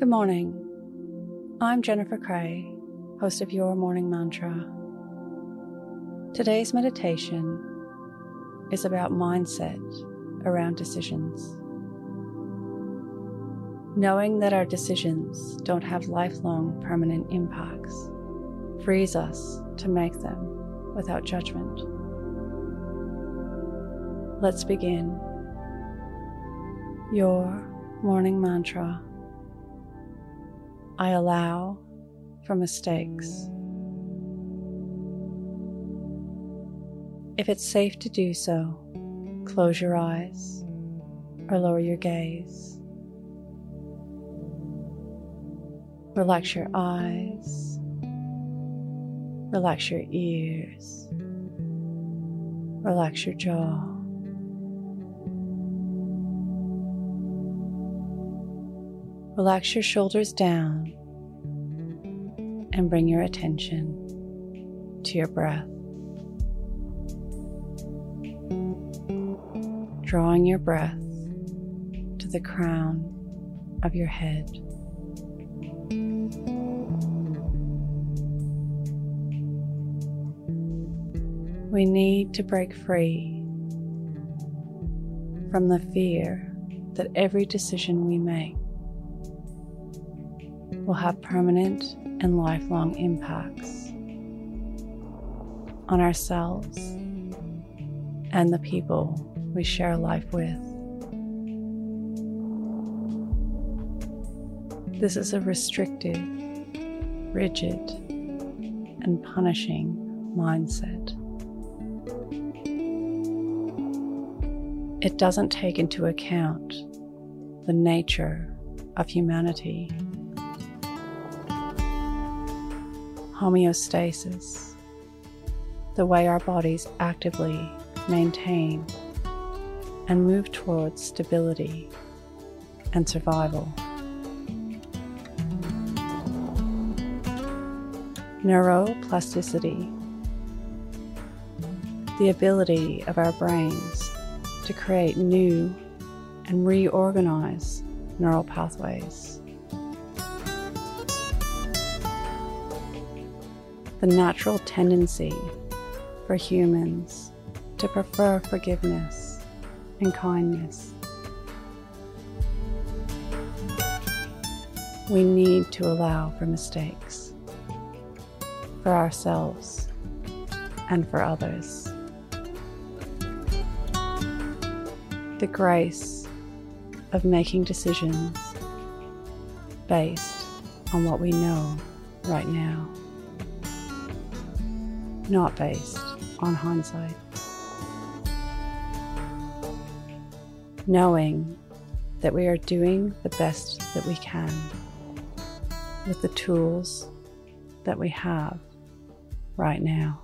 Good morning. I'm Jennifer Cray, host of Your Morning Mantra. Today's meditation is about mindset around decisions. Knowing that our decisions don't have lifelong permanent impacts frees us to make them without judgment. Let's begin. Your morning mantra. I allow for mistakes. If it's safe to do so, close your eyes or lower your gaze. Relax your eyes, relax your ears, relax your jaw. Relax your shoulders down and bring your attention to your breath. Drawing your breath to the crown of your head. We need to break free from the fear that every decision we make will have permanent and lifelong impacts on ourselves and the people we share life with. This is a restrictive, rigid, and punishing mindset. It doesn't take into account the nature of humanity homeostasis, the way our bodies actively maintain and move towards stability and survival. Neuroplasticity, the ability of our brains to create new and reorganize neural pathways. The natural tendency for humans to prefer forgiveness and kindness. We need to allow for mistakes for ourselves and for others. The grace of making decisions based on what we know right now not based on hindsight. Knowing that we are doing the best that we can with the tools that we have right now.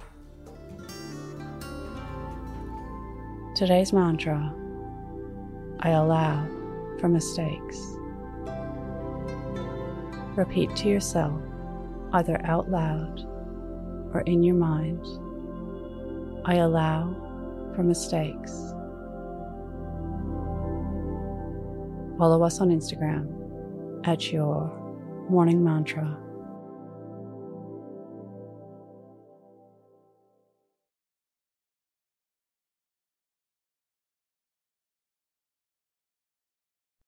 Today's mantra I allow for mistakes. Repeat to yourself, either out loud or in your mind, I allow for mistakes. Follow us on Instagram at your morning mantra